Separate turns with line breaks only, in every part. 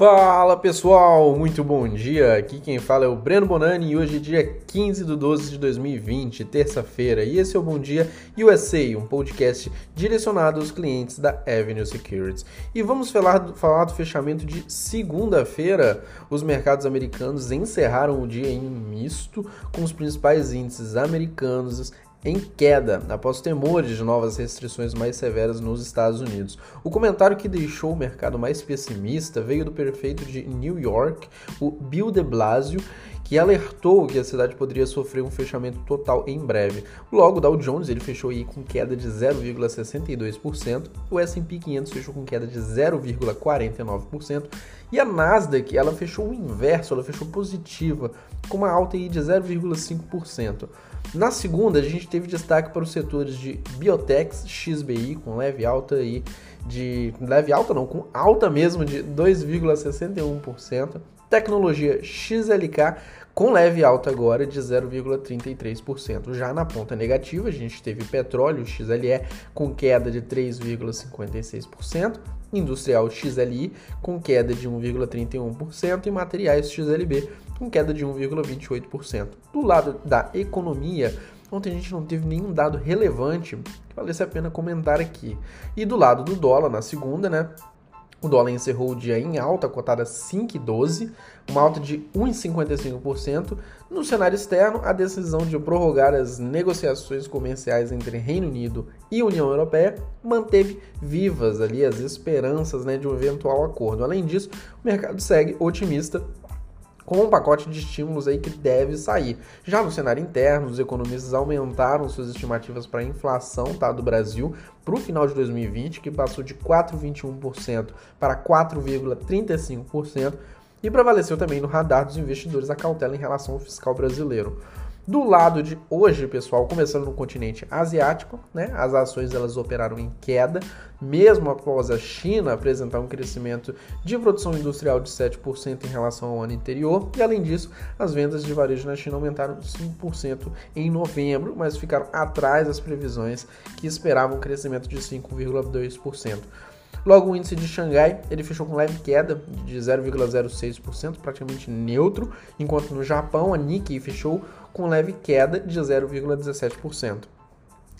Fala pessoal, muito bom dia. Aqui quem fala é o Breno Bonani e hoje é dia 15 de 12 de 2020, terça-feira. E esse é o Bom Dia USA, um podcast direcionado aos clientes da Avenue Securities. E vamos falar do, falar do fechamento de segunda-feira. Os mercados americanos encerraram o dia em misto, com os principais índices americanos em queda após temores de novas restrições mais severas nos Estados Unidos. O comentário que deixou o mercado mais pessimista veio do prefeito de New York, o Bill de Blasio, que alertou que a cidade poderia sofrer um fechamento total em breve. Logo, o Dow Jones ele fechou aí com queda de 0,62%, o S&P 500 fechou com queda de 0,49% e a Nasdaq ela fechou o inverso, ela fechou positiva, com uma alta aí de 0,5%. Na segunda, a gente teve destaque para os setores de Biotex, XBI, com leve alta aí de. leve alta não, com alta mesmo de 2,61%. Tecnologia XLK com leve alta agora de 0,33%. Já na ponta negativa, a gente teve petróleo XLE com queda de 3,56%, industrial XLI com queda de 1,31% e materiais XLB com queda de 1,28%. Do lado da economia, ontem a gente não teve nenhum dado relevante que valesse a pena comentar aqui. E do lado do dólar, na segunda, né? O dólar encerrou o dia em alta, cotada 5,12, uma alta de 1,55%. No cenário externo, a decisão de prorrogar as negociações comerciais entre Reino Unido e União Europeia manteve vivas ali as esperanças né, de um eventual acordo. Além disso, o mercado segue otimista com um pacote de estímulos aí que deve sair. Já no cenário interno, os economistas aumentaram suas estimativas para a inflação tá, do Brasil para o final de 2020, que passou de 4,21% para 4,35%, e prevaleceu também no radar dos investidores a cautela em relação ao fiscal brasileiro. Do lado de hoje, pessoal, começando no continente asiático, né, as ações elas operaram em queda, mesmo após a China apresentar um crescimento de produção industrial de 7% em relação ao ano anterior, e além disso, as vendas de varejo na China aumentaram 5% em novembro, mas ficaram atrás das previsões que esperavam um crescimento de 5,2%. Logo, o índice de Xangai ele fechou com leve queda de 0,06%, praticamente neutro, enquanto no Japão a Nikkei fechou com leve queda de 0,17%.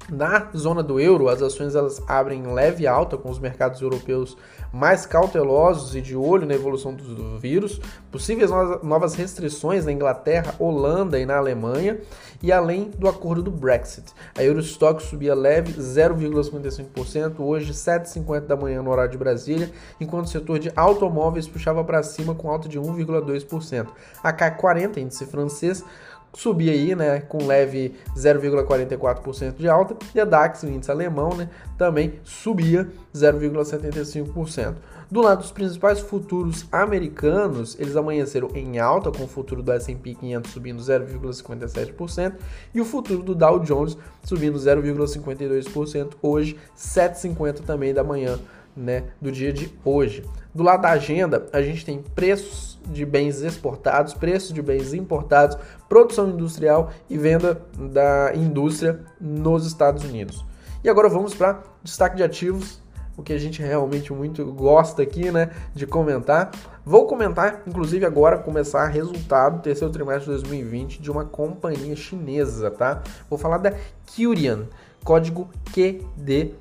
Na zona do euro, as ações elas abrem leve alta com os mercados europeus mais cautelosos e de olho na evolução do vírus, possíveis novas restrições na Inglaterra, Holanda e na Alemanha, e além do acordo do Brexit. A Eurostock subia leve 0,55%, hoje 7h50 da manhã no horário de Brasília, enquanto o setor de automóveis puxava para cima com alta de 1,2%. A K40, índice francês, subir aí, né, com leve 0,44% de alta, e a DAX, o índice alemão, né, também subia 0,75%. Do lado dos principais futuros americanos, eles amanheceram em alta, com o futuro do S&P 500 subindo 0,57% e o futuro do Dow Jones subindo 0,52%, hoje 7,50 também da manhã, né, do dia de hoje. Do lado da agenda, a gente tem preços de bens exportados, preços de bens importados, produção industrial e venda da indústria nos Estados Unidos. E agora vamos para destaque de ativos, o que a gente realmente muito gosta aqui, né, de comentar. Vou comentar, inclusive agora começar resultado do terceiro trimestre de 2020 de uma companhia chinesa, tá? Vou falar da Kyurian, código QD.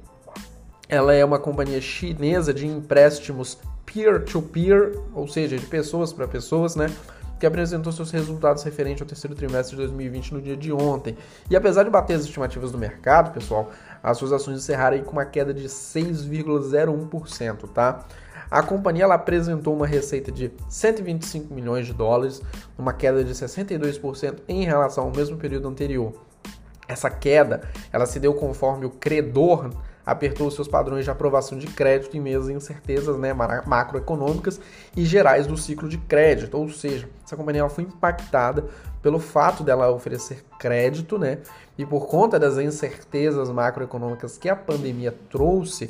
Ela é uma companhia chinesa de empréstimos peer-to-peer, -peer, ou seja, de pessoas para pessoas, né? Que apresentou seus resultados referentes ao terceiro trimestre de 2020 no dia de ontem. E apesar de bater as estimativas do mercado, pessoal, as suas ações encerraram com uma queda de 6,01%, tá? A companhia ela apresentou uma receita de 125 milhões de dólares, uma queda de 62% em relação ao mesmo período anterior. Essa queda, ela se deu conforme o credor apertou seus padrões de aprovação de crédito em meio às incertezas né, macroeconômicas e gerais do ciclo de crédito, ou seja, essa companhia foi impactada pelo fato dela oferecer crédito, né, e por conta das incertezas macroeconômicas que a pandemia trouxe,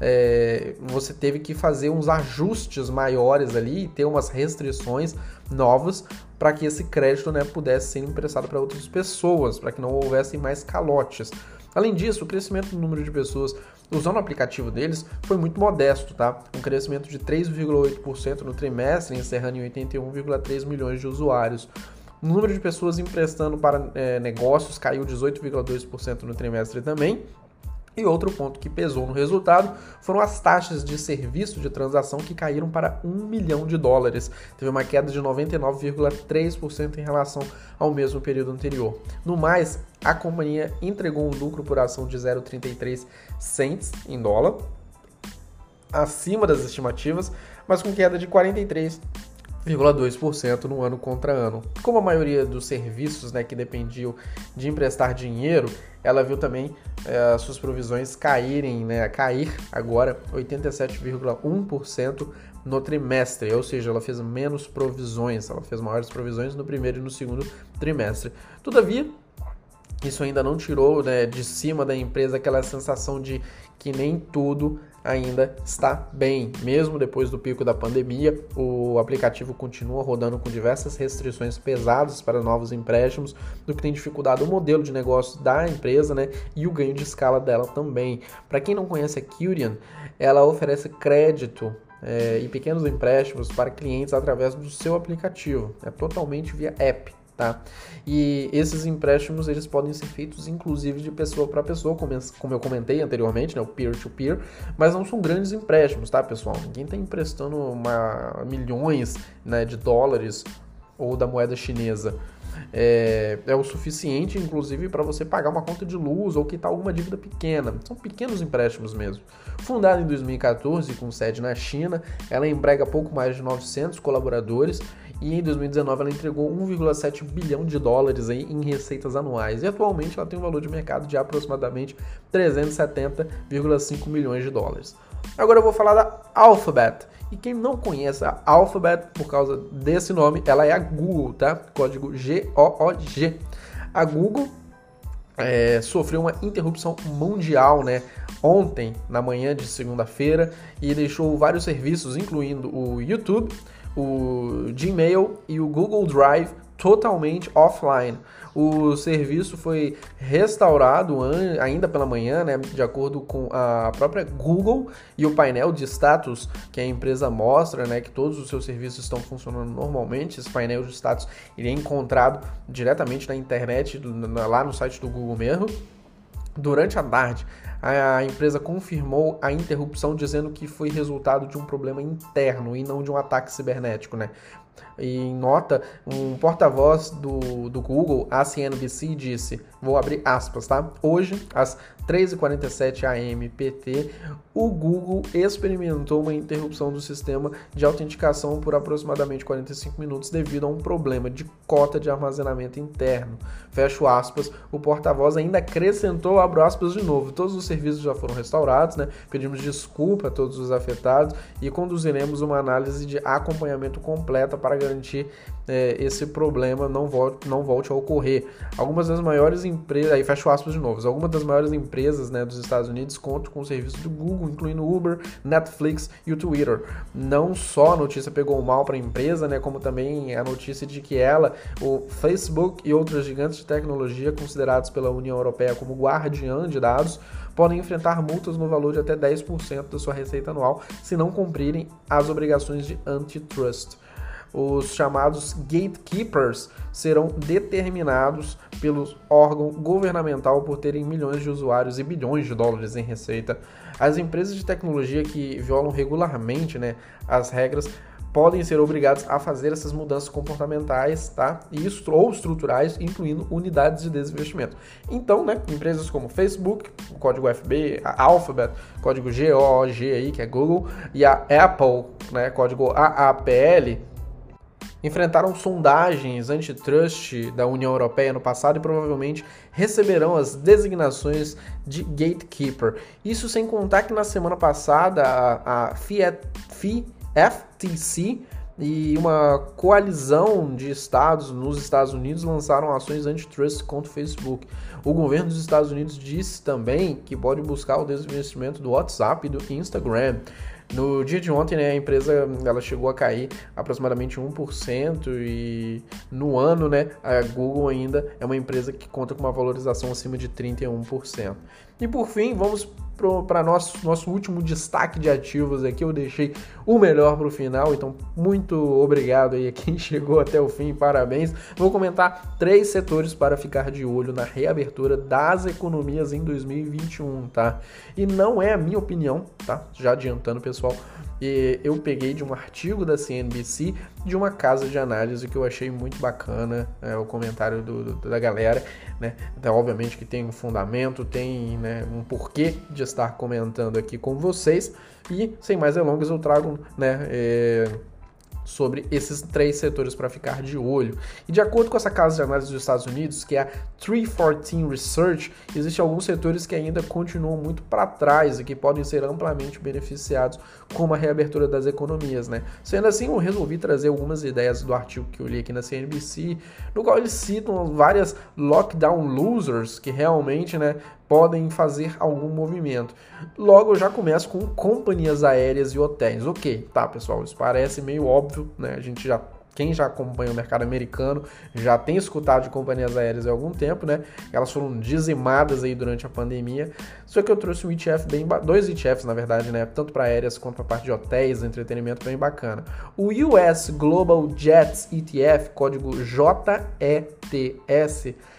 é, você teve que fazer uns ajustes maiores ali e ter umas restrições novas para que esse crédito né, pudesse ser emprestado para outras pessoas, para que não houvessem mais calotes. Além disso, o crescimento do número de pessoas usando o aplicativo deles foi muito modesto, tá? Um crescimento de 3,8% no trimestre, encerrando em 81,3 milhões de usuários. O número de pessoas emprestando para é, negócios caiu 18,2% no trimestre também, e outro ponto que pesou no resultado foram as taxas de serviço de transação que caíram para 1 milhão de dólares. Teve uma queda de 99,3% em relação ao mesmo período anterior. No mais, a companhia entregou um lucro por ação de 0,33 cents em dólar, acima das estimativas, mas com queda de 43 0,2% no ano contra ano. Como a maioria dos serviços né, que dependiam de emprestar dinheiro, ela viu também é, suas provisões caírem, né, cair agora 87,1% no trimestre, ou seja, ela fez menos provisões, ela fez maiores provisões no primeiro e no segundo trimestre. Todavia, isso ainda não tirou né, de cima da empresa aquela sensação de que nem tudo ainda está bem. Mesmo depois do pico da pandemia, o aplicativo continua rodando com diversas restrições pesadas para novos empréstimos, do que tem dificultado o modelo de negócio da empresa né, e o ganho de escala dela também. Para quem não conhece a Curian, ela oferece crédito é, e pequenos empréstimos para clientes através do seu aplicativo. É totalmente via app tá? E esses empréstimos eles podem ser feitos inclusive de pessoa para pessoa, como, eu comentei anteriormente, né, o peer-to-peer, -peer, mas não são grandes empréstimos, tá, pessoal? Ninguém está emprestando uma, milhões né, de dólares ou da moeda chinesa. É, é, o suficiente, inclusive, para você pagar uma conta de luz ou quitar alguma dívida pequena. São pequenos empréstimos mesmo. Fundada em 2014, com sede na China, ela emprega pouco mais de 900 colaboradores e em 2019 ela entregou 1,7 bilhão de dólares aí em receitas anuais e atualmente ela tem um valor de mercado de aproximadamente 370,5 milhões de dólares. Agora eu vou falar da Alphabet. E quem não conhece a Alphabet por causa desse nome, ela é a Google, tá? Código G-O-O-G. A Google é, sofreu uma interrupção mundial, né? Ontem, na manhã de segunda-feira, e deixou vários serviços, incluindo o YouTube, o Gmail e o Google Drive totalmente offline. O serviço foi restaurado ainda pela manhã, né, de acordo com a própria Google e o painel de status que a empresa mostra, né, que todos os seus serviços estão funcionando normalmente. Esse painel de status ele é encontrado diretamente na internet, lá no site do Google mesmo. Durante a tarde, a empresa confirmou a interrupção dizendo que foi resultado de um problema interno e não de um ataque cibernético, né? Em nota, um porta-voz do, do Google, a CNBC, disse, vou abrir aspas, tá? Hoje, às 3h47 AM PT, o Google experimentou uma interrupção do sistema de autenticação por aproximadamente 45 minutos devido a um problema de cota de armazenamento interno. Fecho aspas, o porta-voz ainda acrescentou, abro aspas de novo, todos os serviços já foram restaurados, né? Pedimos desculpa a todos os afetados e conduziremos uma análise de acompanhamento completa para garantir é, esse problema não volte, não volte a ocorrer. Algumas das maiores empresas, aí fecho aspas de novo, algumas das maiores empresas né, dos Estados Unidos contam com o serviço do Google, incluindo Uber, Netflix e o Twitter. Não só a notícia pegou mal para a empresa, né, como também a notícia de que ela, o Facebook e outros gigantes de tecnologia considerados pela União Europeia como guardiã de dados, podem enfrentar multas no valor de até 10% da sua receita anual se não cumprirem as obrigações de antitrust. Os chamados gatekeepers serão determinados pelo órgão governamental por terem milhões de usuários e bilhões de dólares em receita. As empresas de tecnologia que violam regularmente né, as regras podem ser obrigados a fazer essas mudanças comportamentais, tá? E ou estruturais, incluindo unidades de desinvestimento. Então, né, empresas como Facebook, o código FB, a Alphabet, código GOG aí, que é Google, e a Apple, né, código AAPL, enfrentaram sondagens antitrust da União Europeia no passado e provavelmente receberão as designações de gatekeeper. Isso sem contar que na semana passada a, a FTC e uma coalizão de estados nos Estados Unidos lançaram ações antitrust contra o Facebook. O governo dos Estados Unidos disse também que pode buscar o desinvestimento do WhatsApp e do Instagram. No dia de ontem, né, a empresa ela chegou a cair aproximadamente 1% e no ano, né, a Google ainda é uma empresa que conta com uma valorização acima de 31%. E por fim, vamos para nosso, nosso último destaque de ativos aqui. Eu deixei o melhor para o final, então muito obrigado aí a quem chegou até o fim, parabéns. Vou comentar três setores para ficar de olho na reabertura das economias em 2021, tá? E não é a minha opinião, tá? Já adiantando, pessoal eu peguei de um artigo da CNBC de uma casa de análise que eu achei muito bacana, é, o comentário do, do, da galera, né? Então, obviamente que tem um fundamento, tem né, um porquê de estar comentando aqui com vocês. E sem mais delongas, eu trago né, é, sobre esses três setores para ficar de olho. E de acordo com essa casa de análise dos Estados Unidos, que é a 314 Research, existem alguns setores que ainda continuam muito para trás e que podem ser amplamente beneficiados com uma reabertura das economias, né? Sendo assim, eu resolvi trazer algumas ideias do artigo que eu li aqui na CNBC, no qual eles citam várias lockdown losers que realmente, né, podem fazer algum movimento. Logo, eu já começo com companhias aéreas e hotéis. Ok, tá, pessoal, isso parece meio óbvio, né? A gente já quem já acompanha o mercado americano já tem escutado de companhias aéreas há algum tempo, né? Elas foram dizimadas aí durante a pandemia. Só que eu trouxe um ETF bem dois ETFs, na verdade, né? Tanto para aéreas quanto para parte de hotéis, entretenimento bem bacana. O US Global Jets ETF, código JETS,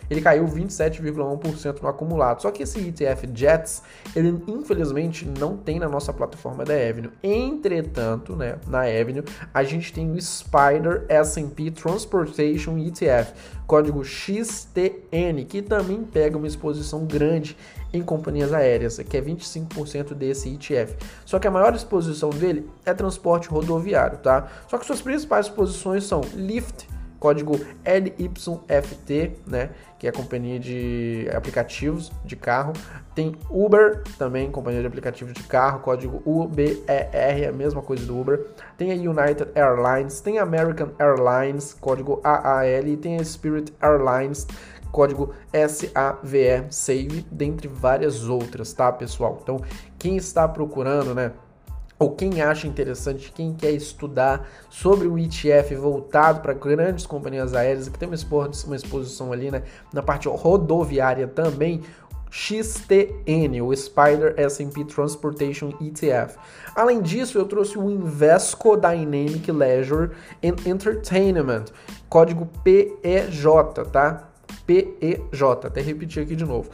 ele caiu 27,1% no acumulado. Só que esse ETF JETS, ele infelizmente não tem na nossa plataforma da Avenue. Entretanto, né, na Avenue, a gente tem o Spider S&P Transportation ETF, código XTN, que também pega uma exposição grande em companhias aéreas, que é 25% desse ETF. Só que a maior exposição dele é transporte rodoviário, tá? Só que suas principais posições são Lyft, código LYFT, né, que é a companhia de aplicativos de carro. Tem Uber, também companhia de aplicativos de carro, código UBER, a mesma coisa do Uber. Tem a United Airlines, tem a American Airlines, código AAL, e tem a Spirit Airlines, código SAVE, SAVE, dentre várias outras, tá, pessoal? Então, quem está procurando, né, ou quem acha interessante, quem quer estudar sobre o ETF voltado para grandes companhias aéreas, que tem uma exposição ali né, na parte rodoviária também, XTN, o Spider S&P Transportation ETF. Além disso, eu trouxe o Invesco Dynamic Leisure and Entertainment, código PEJ, tá? PEJ, até repetir aqui de novo.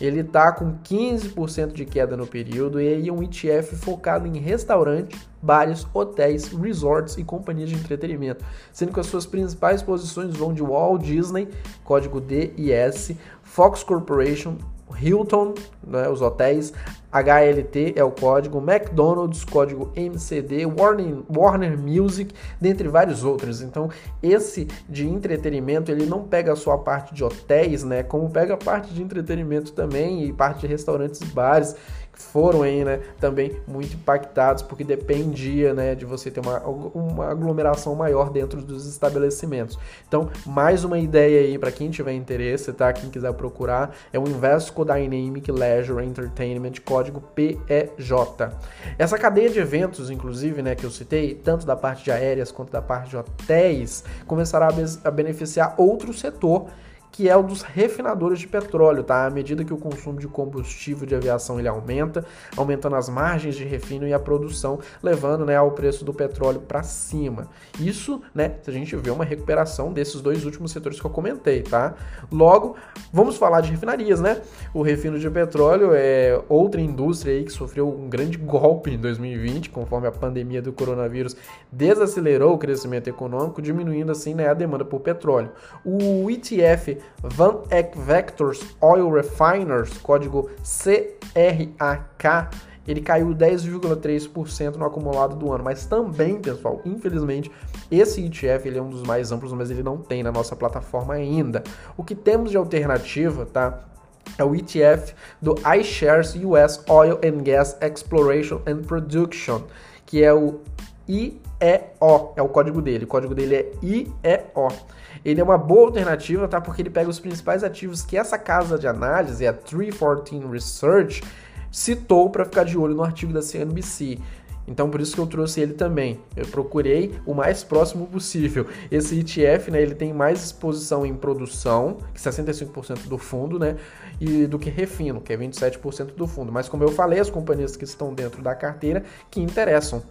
Ele está com 15% de queda no período e aí é um ETF focado em restaurantes, bares, hotéis, resorts e companhias de entretenimento, sendo que as suas principais posições vão de Walt Disney, código DIS, Fox Corporation, Hilton, né, os hotéis, HLT é o código, McDonald's, código MCD, Warner, Warner Music, dentre vários outros. Então, esse de entretenimento, ele não pega só a parte de hotéis, né, como pega a parte de entretenimento também e parte de restaurantes e bares foram aí, né, também muito impactados, porque dependia, né, de você ter uma, uma aglomeração maior dentro dos estabelecimentos. Então, mais uma ideia aí para quem tiver interesse, tá? Quem quiser procurar, é o Invesco Dynamic Leisure Entertainment, código PEJ. Essa cadeia de eventos, inclusive, né, que eu citei, tanto da parte de aéreas quanto da parte de hotéis, começará a beneficiar outro setor que é o dos refinadores de petróleo, tá? À medida que o consumo de combustível de aviação ele aumenta, aumentando as margens de refino e a produção, levando, né, ao preço do petróleo para cima. Isso, né, se a gente vê uma recuperação desses dois últimos setores que eu comentei, tá? Logo, vamos falar de refinarias, né? O refino de petróleo é outra indústria aí que sofreu um grande golpe em 2020, conforme a pandemia do coronavírus desacelerou o crescimento econômico, diminuindo assim, né, a demanda por petróleo. O ETF Van Eck Vectors Oil Refiners, código CRAK, ele caiu 10,3% no acumulado do ano. Mas também, pessoal, infelizmente, esse ETF ele é um dos mais amplos, mas ele não tem na nossa plataforma ainda. O que temos de alternativa, tá? É o ETF do iShares US Oil and Gas Exploration and Production, que é o IEO é o código dele. O código dele é IEO. Ele é uma boa alternativa, tá? Porque ele pega os principais ativos que essa casa de análise, a 314 Research, citou para ficar de olho no artigo da CNBC. Então por isso que eu trouxe ele também. Eu procurei o mais próximo possível. Esse ETF, né, ele tem mais exposição em produção, que 65% do fundo, né, e do que refino, que é 27% do fundo. Mas como eu falei, as companhias que estão dentro da carteira que interessam.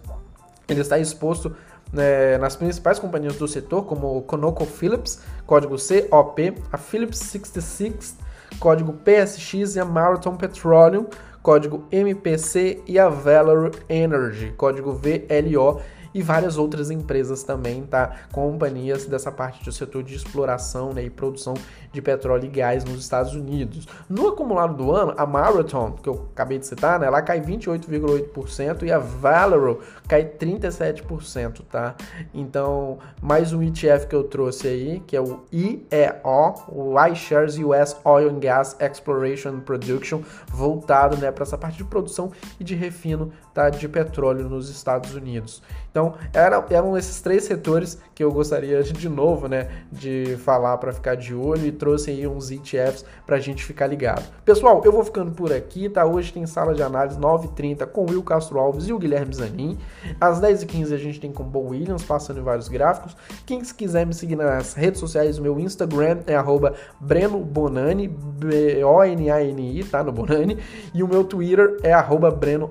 Ele está exposto né, nas principais companhias do setor, como ConocoPhillips, código COP, a Phillips 66, código PSX e a Marathon Petroleum, código MPC e a Valor Energy, código VLO e várias outras empresas também, tá? Companhias dessa parte do setor de exploração né, e produção de petróleo e gás nos Estados Unidos. No acumulado do ano, a Marathon, que eu acabei de citar, né, ela cai 28,8% e a Valero cai 37%, tá? Então, mais um ETF que eu trouxe aí, que é o IEO, o iShares US Oil and Gas Exploration Production, voltado, né, para essa parte de produção e de refino, tá, de petróleo nos Estados Unidos. Então, era, eram esses três setores que eu gostaria de novo, né, de falar para ficar de olho e trouxe aí uns ETFs para a gente ficar ligado. Pessoal, eu vou ficando por aqui, tá? Hoje tem sala de análise 9h30 com o Will Castro Alves e o Guilherme Zanin. Às 10h15 a gente tem com o Bo Williams, passando em vários gráficos. Quem quiser me seguir nas redes sociais, o meu Instagram é arroba Breno Bonani, B-O-N-A-N-I, tá? No Bonani. E o meu Twitter é arroba Breno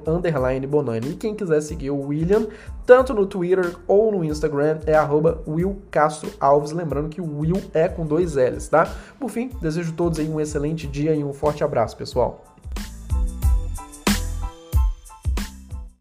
Bonani. E quem quiser seguir o William, tanto no Twitter ou no Instagram, é arroba Will Castro Alves. Lembrando que o Will é com dois L's, tá? Por fim, desejo a todos aí um excelente dia e um forte abraço, pessoal.